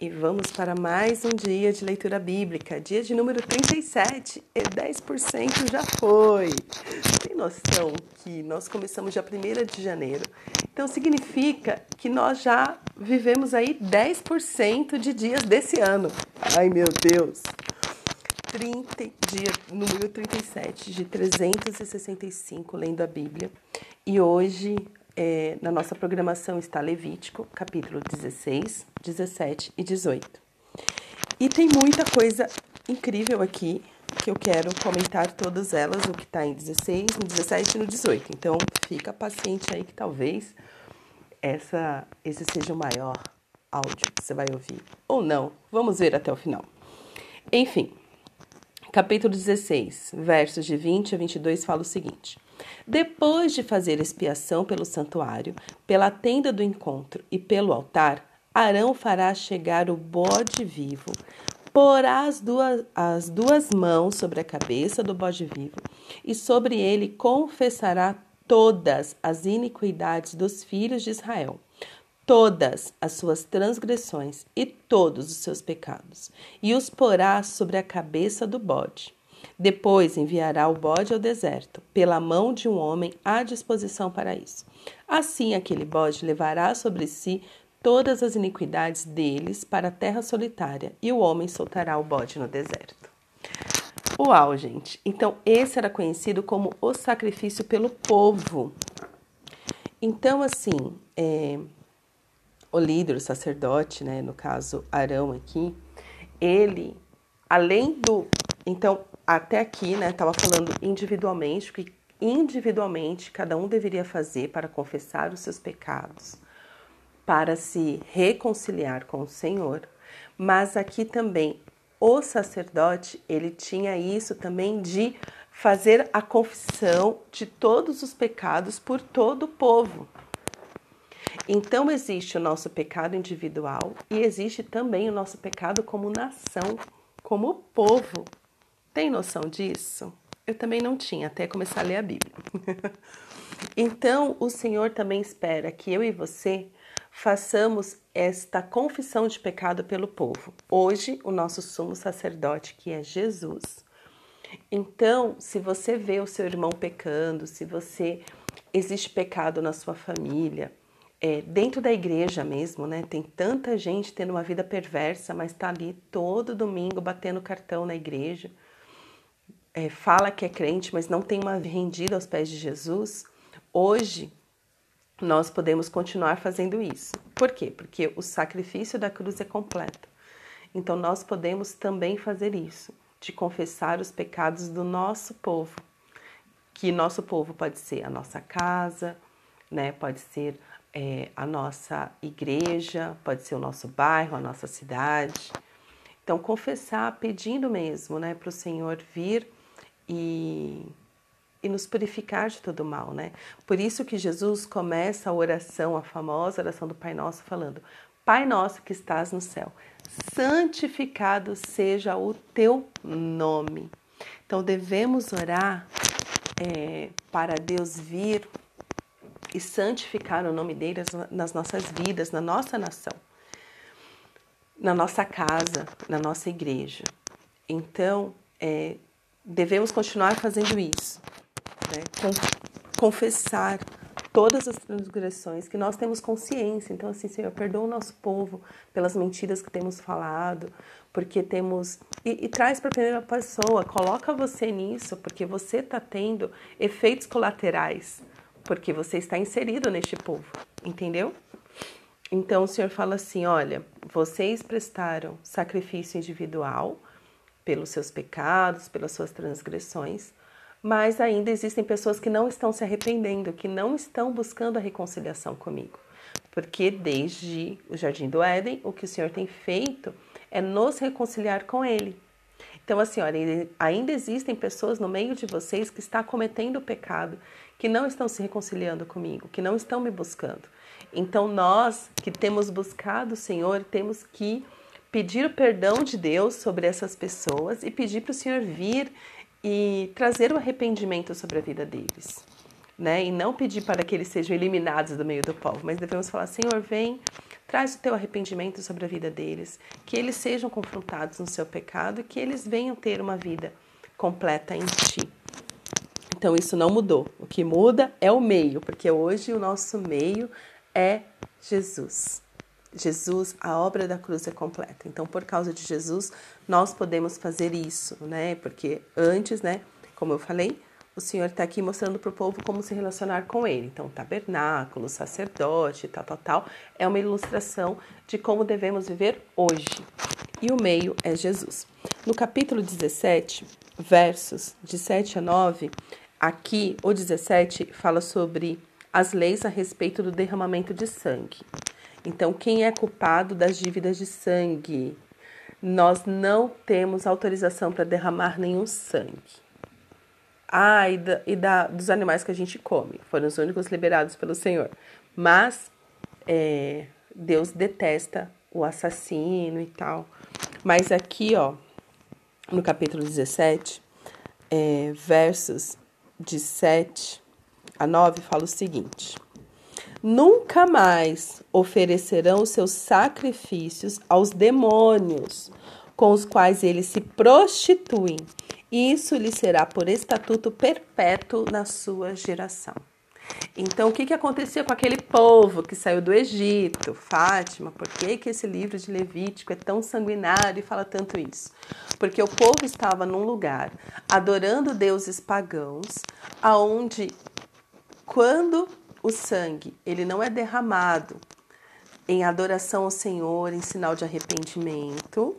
E vamos para mais um dia de leitura bíblica, dia de número 37 e 10% já foi. Tem noção que nós começamos já 1 de janeiro, então significa que nós já vivemos aí 10% de dias desse ano. Ai meu Deus! 30, dia número 37 de 365 lendo a Bíblia. E hoje é, na nossa programação está Levítico, capítulo 16, 17 e 18. E tem muita coisa incrível aqui que eu quero comentar todas elas, o que está em 16, no 17 e no 18. Então, fica paciente aí que talvez essa, esse seja o maior áudio que você vai ouvir. Ou não, vamos ver até o final. Enfim, capítulo 16, versos de 20 a 22 fala o seguinte. Depois de fazer expiação pelo santuário, pela tenda do encontro e pelo altar, Arão fará chegar o bode vivo, porá as duas, as duas mãos sobre a cabeça do bode vivo e sobre ele confessará todas as iniquidades dos filhos de Israel, todas as suas transgressões e todos os seus pecados, e os porá sobre a cabeça do bode. Depois enviará o bode ao deserto, pela mão de um homem à disposição para isso. Assim, aquele bode levará sobre si todas as iniquidades deles para a terra solitária, e o homem soltará o bode no deserto. Uau, gente! Então, esse era conhecido como o sacrifício pelo povo. Então, assim, é, o líder, o sacerdote, né, no caso Arão aqui, ele, além do. Então, até aqui, né, estava falando individualmente, que individualmente cada um deveria fazer para confessar os seus pecados, para se reconciliar com o Senhor. Mas aqui também o sacerdote, ele tinha isso também de fazer a confissão de todos os pecados por todo o povo. Então existe o nosso pecado individual e existe também o nosso pecado como nação, como povo. Tem noção disso? Eu também não tinha até começar a ler a Bíblia. então, o Senhor também espera que eu e você façamos esta confissão de pecado pelo povo. Hoje, o nosso sumo sacerdote, que é Jesus. Então, se você vê o seu irmão pecando, se você existe pecado na sua família, é, dentro da igreja mesmo, né? Tem tanta gente tendo uma vida perversa, mas está ali todo domingo batendo cartão na igreja é, fala que é crente, mas não tem uma rendida aos pés de Jesus, hoje nós podemos continuar fazendo isso. Por quê? Porque o sacrifício da cruz é completo. Então nós podemos também fazer isso, de confessar os pecados do nosso povo. Que nosso povo pode ser a nossa casa, né? Pode ser é, a nossa igreja, pode ser o nosso bairro, a nossa cidade. Então confessar, pedindo mesmo, né, para o Senhor vir e, e nos purificar de todo mal, né? Por isso que Jesus começa a oração, a famosa oração do Pai Nosso, falando: Pai nosso que estás no céu, santificado seja o teu nome. Então devemos orar é, para Deus vir e santificar o nome dele nas nossas vidas, na nossa nação, na nossa casa, na nossa igreja. Então, é, devemos continuar fazendo isso, né? confessar todas as transgressões, que nós temos consciência. Então, assim, Senhor, perdoa o nosso povo pelas mentiras que temos falado, porque temos. E, e traz para a primeira pessoa, coloca você nisso, porque você está tendo efeitos colaterais, porque você está inserido neste povo, entendeu? Então, o Senhor fala assim: olha, vocês prestaram sacrifício individual pelos seus pecados, pelas suas transgressões, mas ainda existem pessoas que não estão se arrependendo, que não estão buscando a reconciliação comigo. Porque desde o jardim do Éden, o que o Senhor tem feito é nos reconciliar com Ele. Então, assim, olha, ainda existem pessoas no meio de vocês que estão cometendo pecado, que não estão se reconciliando comigo, que não estão me buscando. Então, nós que temos buscado o Senhor, temos que pedir o perdão de Deus sobre essas pessoas e pedir para o Senhor vir e trazer o arrependimento sobre a vida deles. Né? E não pedir para que eles sejam eliminados do meio do povo, mas devemos falar: Senhor, vem, Traz o teu arrependimento sobre a vida deles, que eles sejam confrontados no seu pecado e que eles venham ter uma vida completa em ti. Então isso não mudou. O que muda é o meio, porque hoje o nosso meio é Jesus. Jesus, a obra da cruz é completa. Então, por causa de Jesus, nós podemos fazer isso, né? Porque antes, né, como eu falei, o Senhor está aqui mostrando para o povo como se relacionar com Ele. Então, tabernáculo, sacerdote, tal, tal, tal, é uma ilustração de como devemos viver hoje. E o meio é Jesus. No capítulo 17, versos de 7 a 9, aqui o 17 fala sobre as leis a respeito do derramamento de sangue. Então, quem é culpado das dívidas de sangue? Nós não temos autorização para derramar nenhum sangue. Ah, e, da, e da, dos animais que a gente come. Foram os únicos liberados pelo Senhor. Mas é, Deus detesta o assassino e tal. Mas aqui, ó, no capítulo 17, é, versos de 7 a 9, fala o seguinte: Nunca mais oferecerão seus sacrifícios aos demônios, com os quais eles se prostituem isso lhe será por estatuto perpétuo na sua geração. Então, o que, que acontecia com aquele povo que saiu do Egito? Fátima, por que, que esse livro de Levítico é tão sanguinário e fala tanto isso? Porque o povo estava num lugar adorando deuses pagãos, aonde quando o sangue ele não é derramado em adoração ao Senhor, em sinal de arrependimento,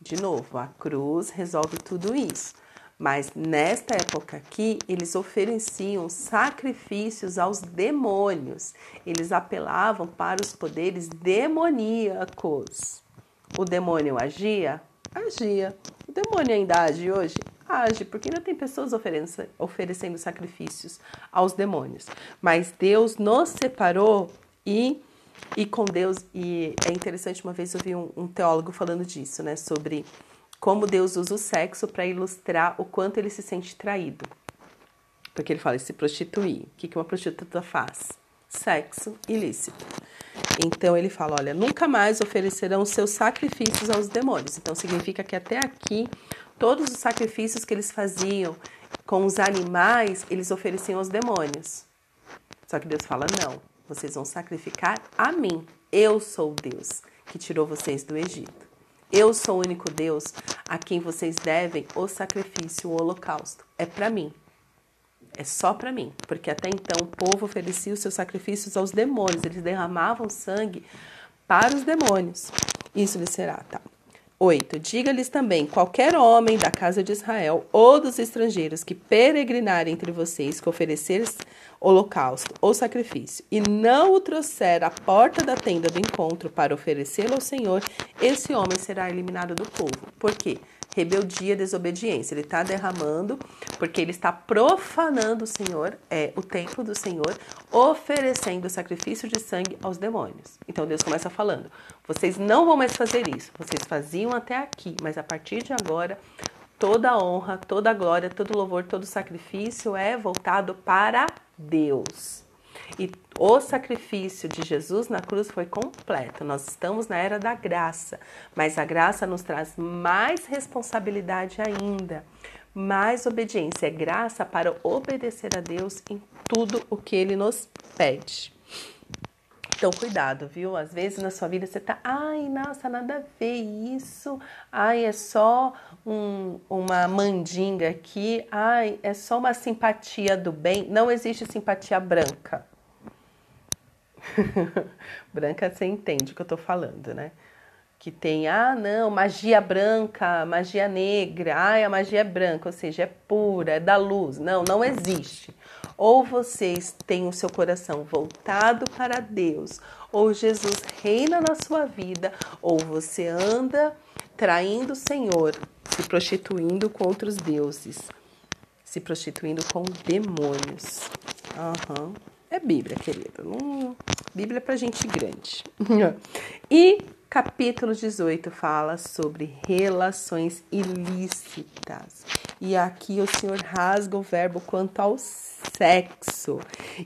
de novo, a cruz resolve tudo isso. Mas nesta época aqui, eles ofereciam sacrifícios aos demônios. Eles apelavam para os poderes demoníacos. O demônio agia? Agia. O demônio ainda age hoje? Age, porque ainda tem pessoas oferecendo sacrifícios aos demônios. Mas Deus nos separou e, e com Deus. E é interessante, uma vez eu vi um, um teólogo falando disso, né? Sobre como Deus usa o sexo para ilustrar o quanto ele se sente traído. Porque ele fala se prostituir. O que uma prostituta faz? Sexo ilícito. Então ele fala: olha, nunca mais oferecerão seus sacrifícios aos demônios. Então significa que até aqui, todos os sacrifícios que eles faziam com os animais, eles ofereciam aos demônios. Só que Deus fala: não, vocês vão sacrificar a mim. Eu sou Deus que tirou vocês do Egito. Eu sou o único Deus a quem vocês devem o sacrifício, o holocausto. É para mim. É só para mim, porque até então o povo oferecia os seus sacrifícios aos demônios, eles derramavam sangue para os demônios. Isso lhe será, tá? 8. Diga-lhes também: qualquer homem da casa de Israel ou dos estrangeiros que peregrinarem entre vocês, que oferecer holocausto ou sacrifício, e não o trouxer à porta da tenda do encontro para oferecê-lo ao Senhor, esse homem será eliminado do povo. Por quê? Rebeldia, desobediência. Ele está derramando porque ele está profanando o Senhor, é o templo do Senhor, oferecendo sacrifício de sangue aos demônios. Então Deus começa falando: vocês não vão mais fazer isso. Vocês faziam até aqui, mas a partir de agora toda honra, toda glória, todo louvor, todo sacrifício é voltado para Deus. E o sacrifício de Jesus na cruz foi completo. Nós estamos na era da graça, mas a graça nos traz mais responsabilidade ainda, mais obediência. É graça para obedecer a Deus em tudo o que ele nos pede. Então, cuidado, viu? Às vezes na sua vida você tá, ai, nossa, nada a ver isso, ai, é só um, uma mandinga aqui, ai, é só uma simpatia do bem. Não existe simpatia branca. branca você entende o que eu tô falando, né? Que tem, ah, não, magia branca, magia negra, ai, a magia é branca, ou seja, é pura, é da luz. Não, não existe. Ou vocês têm o seu coração voltado para Deus, ou Jesus reina na sua vida, ou você anda traindo o Senhor, se prostituindo contra os deuses, se prostituindo com demônios. Uhum. É Bíblia, querido. Hum, Bíblia é para gente grande. e capítulo 18 fala sobre relações ilícitas. E aqui o Senhor rasga o verbo quanto ao sexo.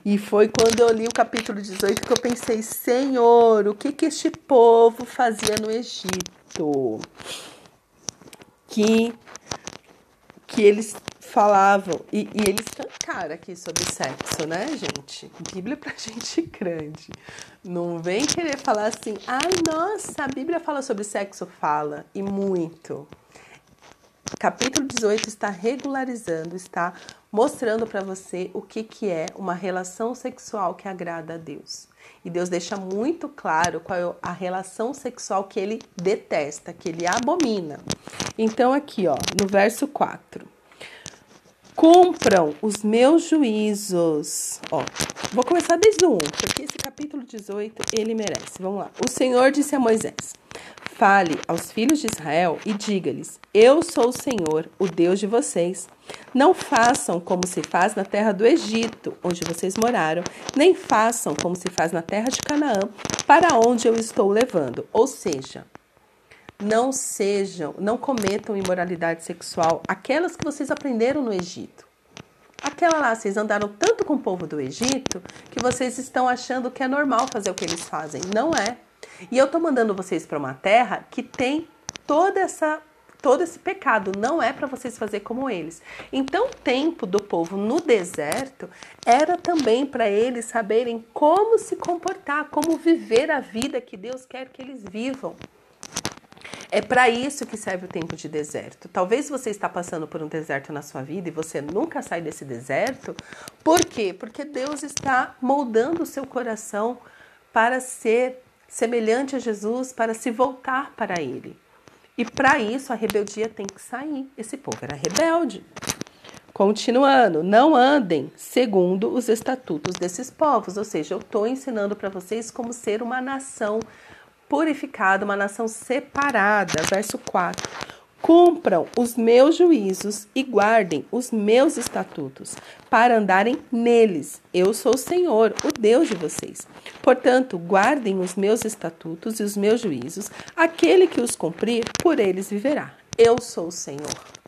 E foi quando eu li o capítulo 18 que eu pensei, Senhor, o que que este povo fazia no Egito? Que que eles falavam, e, e eles cantaram aqui sobre sexo, né, gente? Bíblia pra gente grande. Não vem querer falar assim, ai, nossa, a Bíblia fala sobre sexo, fala, e muito. Capítulo 18 está regularizando, está mostrando para você o que, que é uma relação sexual que agrada a Deus. E Deus deixa muito claro qual é a relação sexual que ele detesta, que ele abomina. Então, aqui, ó, no verso 4. Cumpram os meus juízos. Ó, vou começar desde o 1, porque esse capítulo 18 ele merece. Vamos lá. O Senhor disse a Moisés: Fale aos filhos de Israel e diga-lhes: Eu sou o Senhor, o Deus de vocês. Não façam como se faz na terra do Egito, onde vocês moraram, nem façam como se faz na terra de Canaã, para onde eu estou levando. Ou seja, não sejam, não cometam imoralidade sexual, aquelas que vocês aprenderam no Egito. Aquela lá, vocês andaram tanto com o povo do Egito que vocês estão achando que é normal fazer o que eles fazem. Não é. E eu tô mandando vocês para uma terra que tem toda essa todo esse pecado, não é para vocês fazer como eles. Então, o tempo do povo no deserto era também para eles saberem como se comportar, como viver a vida que Deus quer que eles vivam. É para isso que serve o tempo de deserto. Talvez você está passando por um deserto na sua vida e você nunca sai desse deserto. Por quê? Porque Deus está moldando o seu coração para ser semelhante a Jesus, para se voltar para ele. E para isso a rebeldia tem que sair. Esse povo era rebelde. Continuando, não andem segundo os estatutos desses povos, ou seja, eu estou ensinando para vocês como ser uma nação purificada, uma nação separada. Verso 4. Cumpram os meus juízos e guardem os meus estatutos, para andarem neles. Eu sou o Senhor, o Deus de vocês. Portanto, guardem os meus estatutos e os meus juízos. Aquele que os cumprir, por eles viverá. Eu sou o Senhor.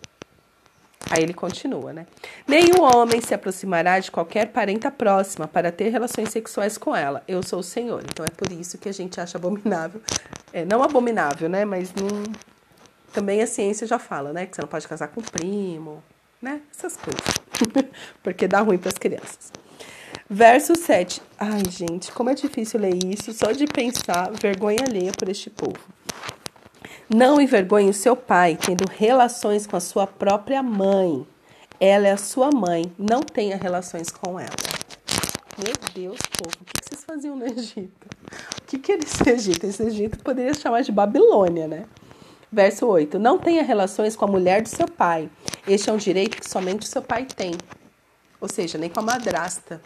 Aí ele continua, né? Nenhum homem se aproximará de qualquer parenta próxima para ter relações sexuais com ela. Eu sou o Senhor. Então é por isso que a gente acha abominável. É, não abominável, né? Mas não... também a ciência já fala, né? Que você não pode casar com primo, né? Essas coisas. Porque dá ruim para as crianças. Verso 7. Ai, gente, como é difícil ler isso. Só de pensar, vergonha alheia por este povo. Não envergonhe o seu pai tendo relações com a sua própria mãe. Ela é a sua mãe, não tenha relações com ela. Meu Deus, povo, o que vocês faziam no Egito? O que, era esse Egito? Esse Egito poderia chamar de Babilônia, né? Verso 8: Não tenha relações com a mulher do seu pai. Este é um direito que somente o seu pai tem. Ou seja, nem com a madrasta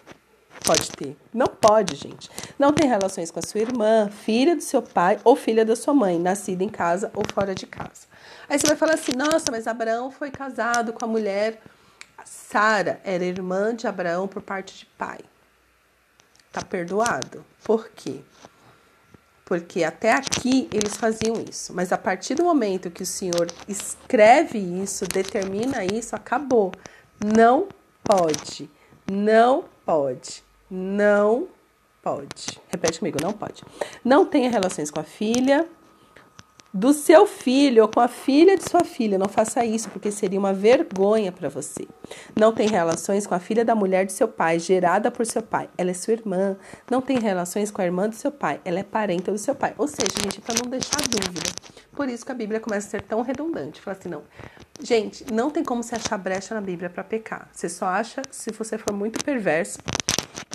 pode ter. Não pode, gente. Não tem relações com a sua irmã, filha do seu pai ou filha da sua mãe, nascida em casa ou fora de casa. Aí você vai falar assim: nossa, mas Abraão foi casado com a mulher. Sara era irmã de Abraão por parte de pai. Tá perdoado. Por quê? Porque até aqui eles faziam isso, mas a partir do momento que o Senhor escreve isso, determina isso, acabou. Não pode. Não pode. Não pode. Repete comigo, não pode. Não tenha relações com a filha do seu filho ou com a filha de sua filha. Não faça isso, porque seria uma vergonha para você. Não tem relações com a filha da mulher de seu pai, gerada por seu pai. Ela é sua irmã. Não tem relações com a irmã do seu pai. Ela é parenta do seu pai. Ou seja, gente, para não deixar dúvida. Por isso que a Bíblia começa a ser tão redundante. Fala assim, não. Gente, não tem como você achar brecha na Bíblia para pecar. Você só acha se você for muito perverso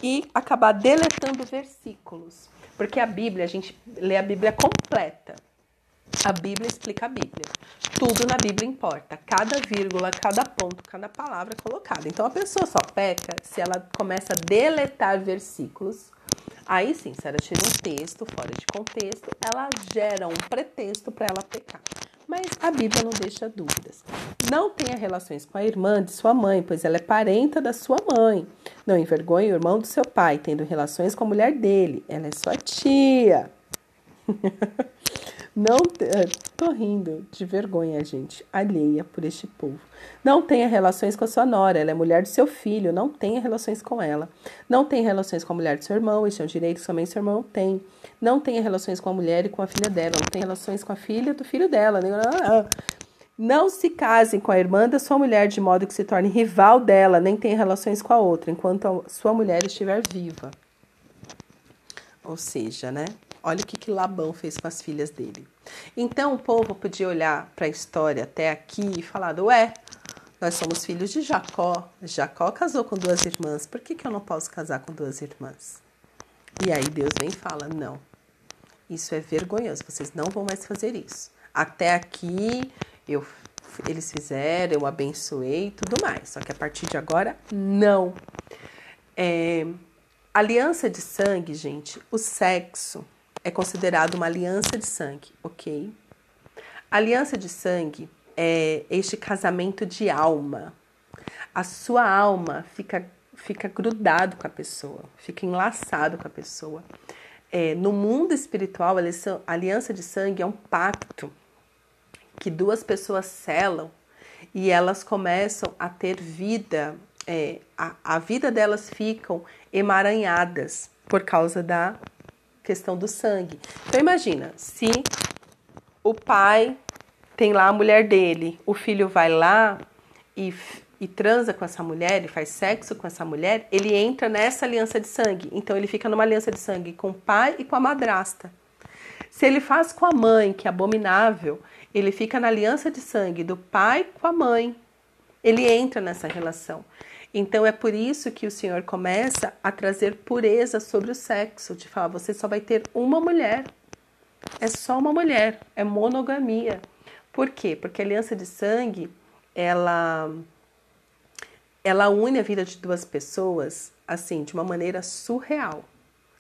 e acabar deletando versículos. Porque a Bíblia, a gente lê a Bíblia completa. A Bíblia explica a Bíblia. Tudo na Bíblia importa. Cada vírgula, cada ponto, cada palavra colocada. Então a pessoa só peca se ela começa a deletar versículos. Aí sim, se ela tira um texto fora de contexto, ela gera um pretexto para ela pecar mas a Bíblia não deixa dúvidas. Não tenha relações com a irmã de sua mãe, pois ela é parenta da sua mãe. Não envergonhe o irmão do seu pai, tendo relações com a mulher dele. Ela é sua tia. Não, é, tô rindo de vergonha, gente, alheia por este povo. Não tenha relações com a sua nora, ela é mulher do seu filho, não tenha relações com ela. Não tenha relações com a mulher do seu irmão, este é um direito que somente seu irmão tem. Não tenha relações com a mulher e com a filha dela, não tenha relações com a filha do filho dela. Não se casem com a irmã da sua mulher de modo que se torne rival dela, nem tenha relações com a outra, enquanto a sua mulher estiver viva. Ou seja, né? Olha o que, que Labão fez com as filhas dele. Então o povo podia olhar para a história até aqui e falar: Ué, nós somos filhos de Jacó. Jacó casou com duas irmãs, por que, que eu não posso casar com duas irmãs? E aí Deus vem e fala: Não, isso é vergonhoso, vocês não vão mais fazer isso. Até aqui eu, eles fizeram, eu abençoei tudo mais. Só que a partir de agora, não. É, aliança de sangue, gente, o sexo é considerado uma aliança de sangue, ok? Aliança de sangue é este casamento de alma. A sua alma fica, fica grudado com a pessoa, fica enlaçado com a pessoa. É, no mundo espiritual, a aliança de sangue é um pacto que duas pessoas selam e elas começam a ter vida, é, a, a vida delas ficam emaranhadas por causa da questão do sangue. Então imagina, se o pai tem lá a mulher dele, o filho vai lá e, e transa com essa mulher, e faz sexo com essa mulher, ele entra nessa aliança de sangue. Então ele fica numa aliança de sangue com o pai e com a madrasta. Se ele faz com a mãe, que é abominável, ele fica na aliança de sangue do pai com a mãe. Ele entra nessa relação. Então é por isso que o Senhor começa a trazer pureza sobre o sexo, de falar, você só vai ter uma mulher. É só uma mulher, é monogamia. Por quê? Porque a aliança de sangue, ela ela une a vida de duas pessoas assim, de uma maneira surreal.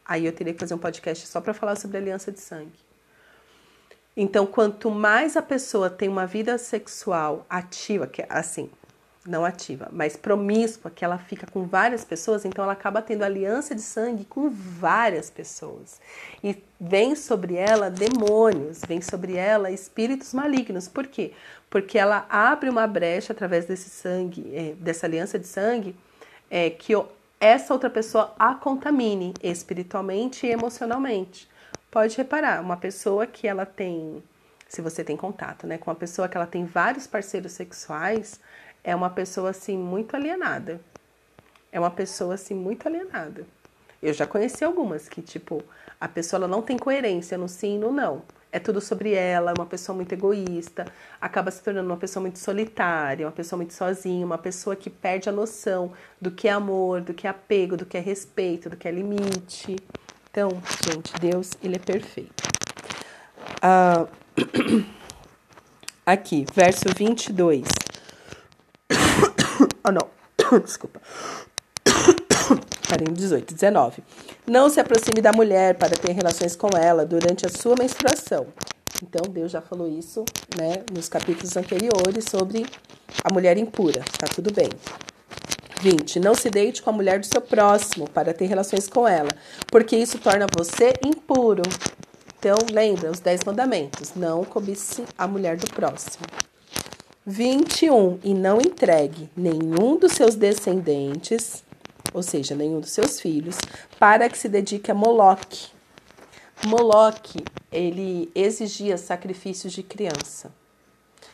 Aí eu teria que fazer um podcast só para falar sobre a aliança de sangue. Então, quanto mais a pessoa tem uma vida sexual ativa, que assim, não ativa, mas promíscua, que ela fica com várias pessoas, então ela acaba tendo aliança de sangue com várias pessoas. E vem sobre ela demônios, vem sobre ela espíritos malignos. Por quê? Porque ela abre uma brecha através desse sangue, é, dessa aliança de sangue, é, que essa outra pessoa a contamine espiritualmente e emocionalmente. Pode reparar, uma pessoa que ela tem, se você tem contato, né, com uma pessoa que ela tem vários parceiros sexuais, é uma pessoa assim muito alienada. É uma pessoa assim muito alienada. Eu já conheci algumas que, tipo, a pessoa ela não tem coerência no sim e no não. É tudo sobre ela, é uma pessoa muito egoísta, acaba se tornando uma pessoa muito solitária, uma pessoa muito sozinha, uma pessoa que perde a noção do que é amor, do que é apego, do que é respeito, do que é limite. Então, gente, Deus, ele é perfeito. Ah, aqui, verso 22. Desculpa. Parei no 18. 19. Não se aproxime da mulher para ter relações com ela durante a sua menstruação. Então, Deus já falou isso, né, nos capítulos anteriores sobre a mulher impura. Tá tudo bem. 20. Não se deite com a mulher do seu próximo para ter relações com ela, porque isso torna você impuro. Então, lembra os 10 mandamentos. Não cobice a mulher do próximo. 21. E não entregue nenhum dos seus descendentes, ou seja, nenhum dos seus filhos, para que se dedique a Moloque. Moloque, ele exigia sacrifícios de criança.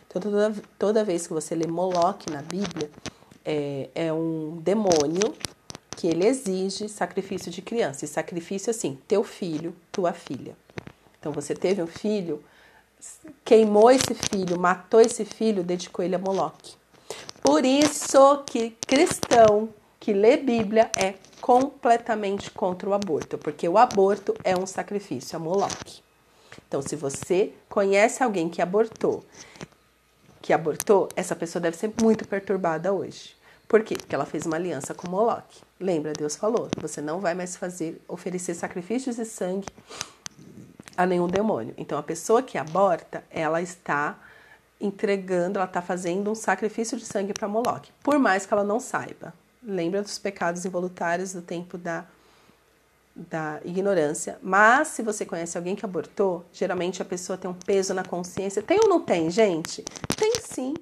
Então, toda, toda vez que você lê Moloque na Bíblia, é, é um demônio que ele exige sacrifício de criança. E sacrifício, assim, teu filho, tua filha. Então, você teve um filho, queimou esse filho, matou esse filho, dedicou ele a Moloque. Por isso que cristão que lê Bíblia é completamente contra o aborto, porque o aborto é um sacrifício a Moloque. Então, se você conhece alguém que abortou, que abortou, essa pessoa deve ser muito perturbada hoje. Por quê? Porque ela fez uma aliança com Moloque. Lembra, Deus falou: você não vai mais fazer oferecer sacrifícios de sangue a nenhum demônio. Então, a pessoa que aborta, ela está entregando, ela está fazendo um sacrifício de sangue para Moloque, por mais que ela não saiba. Lembra dos pecados involuntários do tempo da da ignorância, mas se você conhece alguém que abortou, geralmente a pessoa tem um peso na consciência. Tem ou não tem, gente? Tem sim.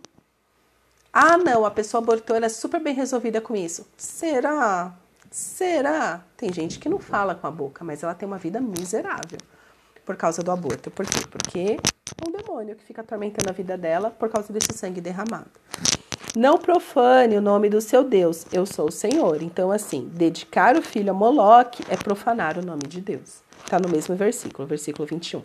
Ah, não, a pessoa abortou, ela é super bem resolvida com isso. Será? Será? Tem gente que não fala com a boca, mas ela tem uma vida miserável por causa do aborto. Por quê? Porque é um demônio que fica atormentando a vida dela por causa desse sangue derramado. Não profane o nome do seu Deus, eu sou o Senhor. Então, assim, dedicar o filho a Moloque é profanar o nome de Deus. Está no mesmo versículo, versículo 21.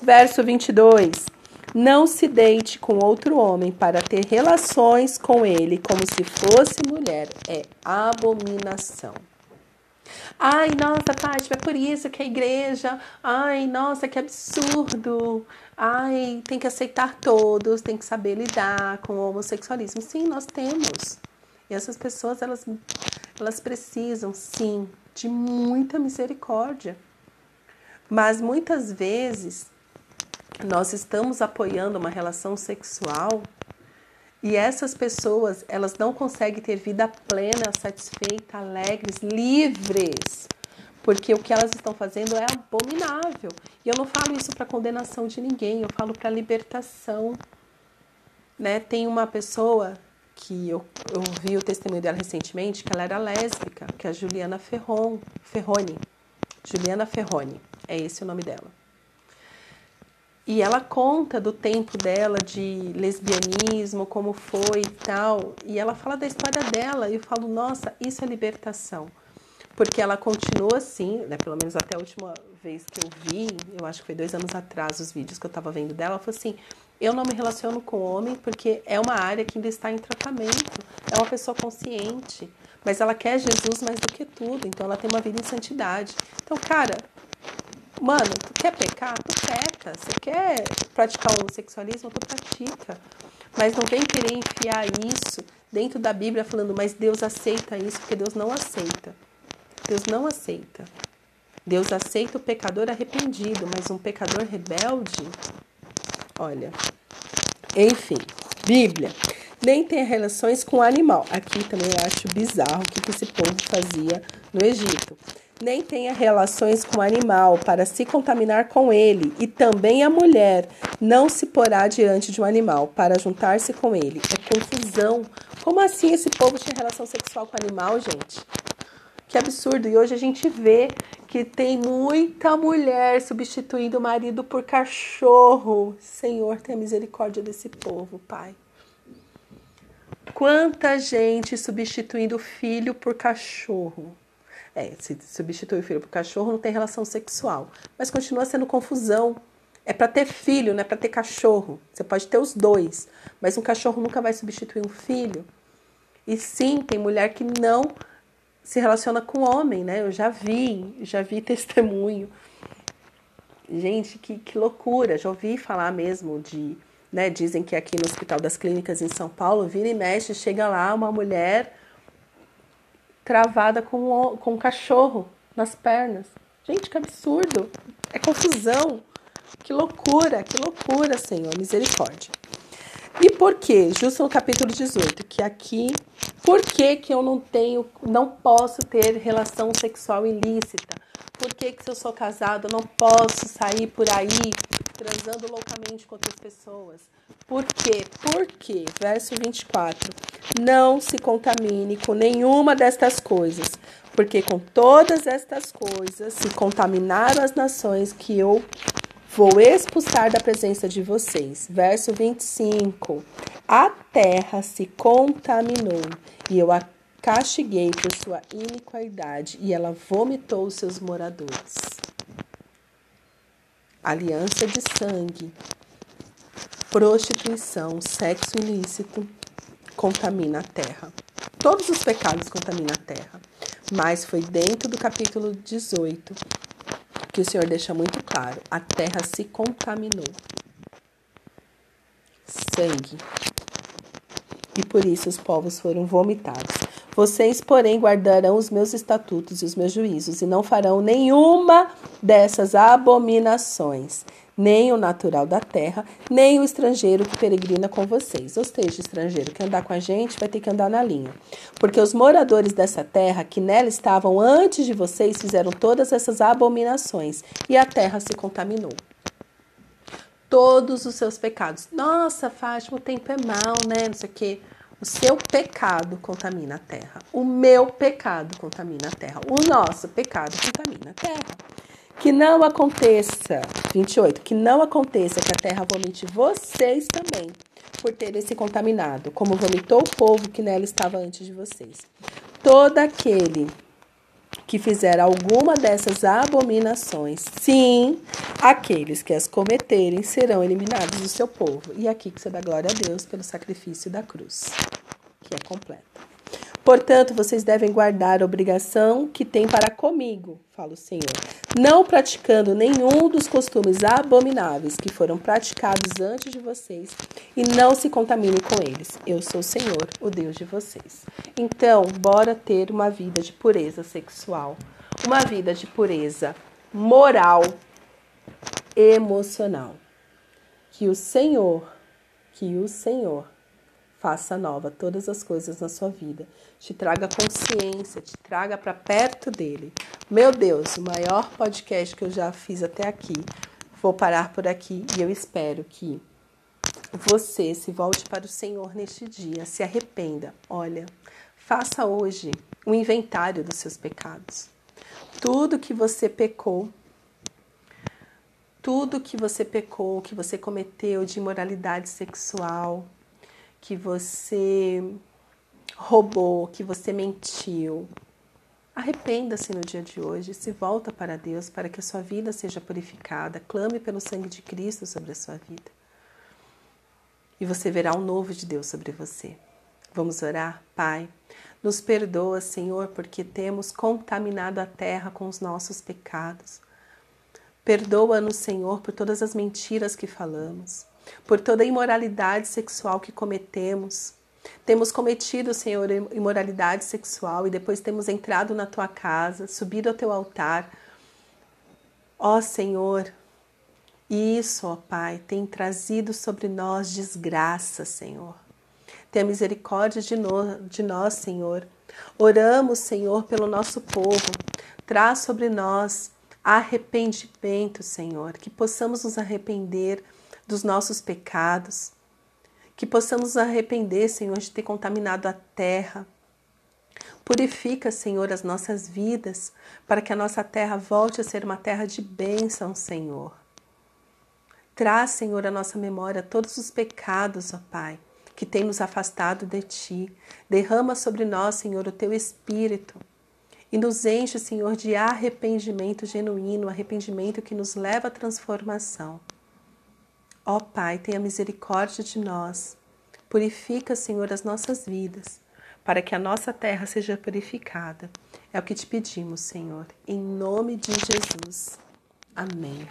Verso 22. Não se deite com outro homem para ter relações com ele como se fosse mulher. É abominação. Ai, nossa, Fátima, é por isso que a igreja. Ai, nossa, que absurdo. Ai, tem que aceitar todos, tem que saber lidar com o homossexualismo. Sim, nós temos. E essas pessoas, elas, elas precisam, sim, de muita misericórdia. Mas muitas vezes nós estamos apoiando uma relação sexual e essas pessoas, elas não conseguem ter vida plena, satisfeita, alegres, livres, porque o que elas estão fazendo é abominável. E eu não falo isso para condenação de ninguém, eu falo para libertação. Né? Tem uma pessoa que eu, eu vi o testemunho dela recentemente, que ela era lésbica, que é a Juliana Ferron, Ferroni. Juliana Ferroni, é esse o nome dela. E ela conta do tempo dela de lesbianismo, como foi e tal. E ela fala da história dela. E eu falo, nossa, isso é libertação. Porque ela continua assim, né, pelo menos até a última vez que eu vi, eu acho que foi dois anos atrás, os vídeos que eu estava vendo dela, ela falou assim: eu não me relaciono com homem porque é uma área que ainda está em tratamento. É uma pessoa consciente, mas ela quer Jesus mais do que tudo, então ela tem uma vida em santidade. Então, cara, Mano, tu quer pecar? Tu peca. Você quer praticar o homossexualismo? Tu pratica. Mas não vem querer enfiar isso dentro da Bíblia falando, mas Deus aceita isso, porque Deus não aceita. Deus não aceita. Deus aceita o pecador arrependido, mas um pecador rebelde, olha. Enfim, Bíblia. Nem tem relações com animal. Aqui também eu acho bizarro o que esse povo fazia no Egito nem tenha relações com o animal para se contaminar com ele, e também a mulher não se porá diante de um animal para juntar-se com ele. É confusão. Como assim esse povo tinha relação sexual com o animal, gente? Que absurdo. E hoje a gente vê que tem muita mulher substituindo o marido por cachorro. Senhor, tenha misericórdia desse povo, Pai. Quanta gente substituindo o filho por cachorro. É, se substitui o filho por cachorro, não tem relação sexual. Mas continua sendo confusão. É para ter filho, não é para ter cachorro. Você pode ter os dois, mas um cachorro nunca vai substituir um filho. E sim, tem mulher que não se relaciona com homem, né? Eu já vi, já vi testemunho. Gente, que, que loucura. Já ouvi falar mesmo de. Né, dizem que aqui no Hospital das Clínicas em São Paulo, vira e mexe, chega lá uma mulher travada com, com um cachorro nas pernas. Gente, que absurdo! É confusão! Que loucura, que loucura, Senhor, misericórdia. E por que? Justo no capítulo 18, que aqui, por que, que eu não tenho, não posso ter relação sexual ilícita? Por que, que se eu sou casado, eu não posso sair por aí transando loucamente com outras pessoas? Por quê? Porque, verso 24, não se contamine com nenhuma destas coisas, porque com todas estas coisas se contaminaram as nações que eu vou expulsar da presença de vocês. Verso 25: A terra se contaminou e eu a castiguei por sua iniquidade e ela vomitou os seus moradores. Aliança de sangue prostituição, sexo ilícito contamina a terra. Todos os pecados contaminam a terra. Mas foi dentro do capítulo 18 que o Senhor deixa muito claro: a terra se contaminou. Sangue. E por isso os povos foram vomitados. Vocês, porém, guardarão os meus estatutos e os meus juízos, e não farão nenhuma dessas abominações, nem o natural da terra, nem o estrangeiro que peregrina com vocês. Ou seja, estrangeiro que andar com a gente vai ter que andar na linha. Porque os moradores dessa terra, que nela estavam antes de vocês, fizeram todas essas abominações, e a terra se contaminou todos os seus pecados. Nossa, Fátima, o tempo é mal, né? Não sei o quê. O seu pecado contamina a terra. O meu pecado contamina a terra. O nosso pecado contamina a terra. Que não aconteça, 28, que não aconteça que a terra vomite vocês também por terem se contaminado, como vomitou o povo que nela estava antes de vocês. Todo aquele que fizer alguma dessas abominações, sim, aqueles que as cometerem serão eliminados do seu povo. E aqui que você dá glória a Deus pelo sacrifício da cruz, que é completo. Portanto, vocês devem guardar a obrigação que têm para comigo, fala o Senhor, não praticando nenhum dos costumes abomináveis que foram praticados antes de vocês, e não se contaminem com eles. Eu sou o Senhor, o Deus de vocês. Então, bora ter uma vida de pureza sexual, uma vida de pureza moral, emocional. Que o Senhor, que o Senhor faça nova todas as coisas na sua vida, te traga consciência, te traga para perto dele. Meu Deus, o maior podcast que eu já fiz até aqui. Vou parar por aqui e eu espero que você se volte para o Senhor neste dia, se arrependa. Olha, faça hoje um inventário dos seus pecados. Tudo que você pecou, tudo que você pecou, que você cometeu de imoralidade sexual, que você roubou, que você mentiu. Arrependa-se no dia de hoje, se volta para Deus para que a sua vida seja purificada, clame pelo sangue de Cristo sobre a sua vida. E você verá um novo de Deus sobre você. Vamos orar? Pai, nos perdoa, Senhor, porque temos contaminado a terra com os nossos pecados. Perdoa-nos, Senhor, por todas as mentiras que falamos por toda imoralidade sexual que cometemos. Temos cometido, Senhor, imoralidade sexual e depois temos entrado na tua casa, subido ao teu altar. Ó Senhor, isso, ó Pai, tem trazido sobre nós desgraça, Senhor. Tenha misericórdia de, no, de nós, Senhor. Oramos, Senhor, pelo nosso povo. Traz sobre nós arrependimento, Senhor, que possamos nos arrepender dos nossos pecados, que possamos arrepender, Senhor, de ter contaminado a terra. Purifica, Senhor, as nossas vidas, para que a nossa terra volte a ser uma terra de bênção, Senhor. Traz, Senhor, à nossa memória todos os pecados, ó Pai, que tem nos afastado de Ti. Derrama sobre nós, Senhor, o Teu Espírito. E nos enche, Senhor, de arrependimento genuíno, arrependimento que nos leva à transformação. Ó Pai, tenha misericórdia de nós. Purifica, Senhor, as nossas vidas, para que a nossa terra seja purificada. É o que te pedimos, Senhor, em nome de Jesus. Amém.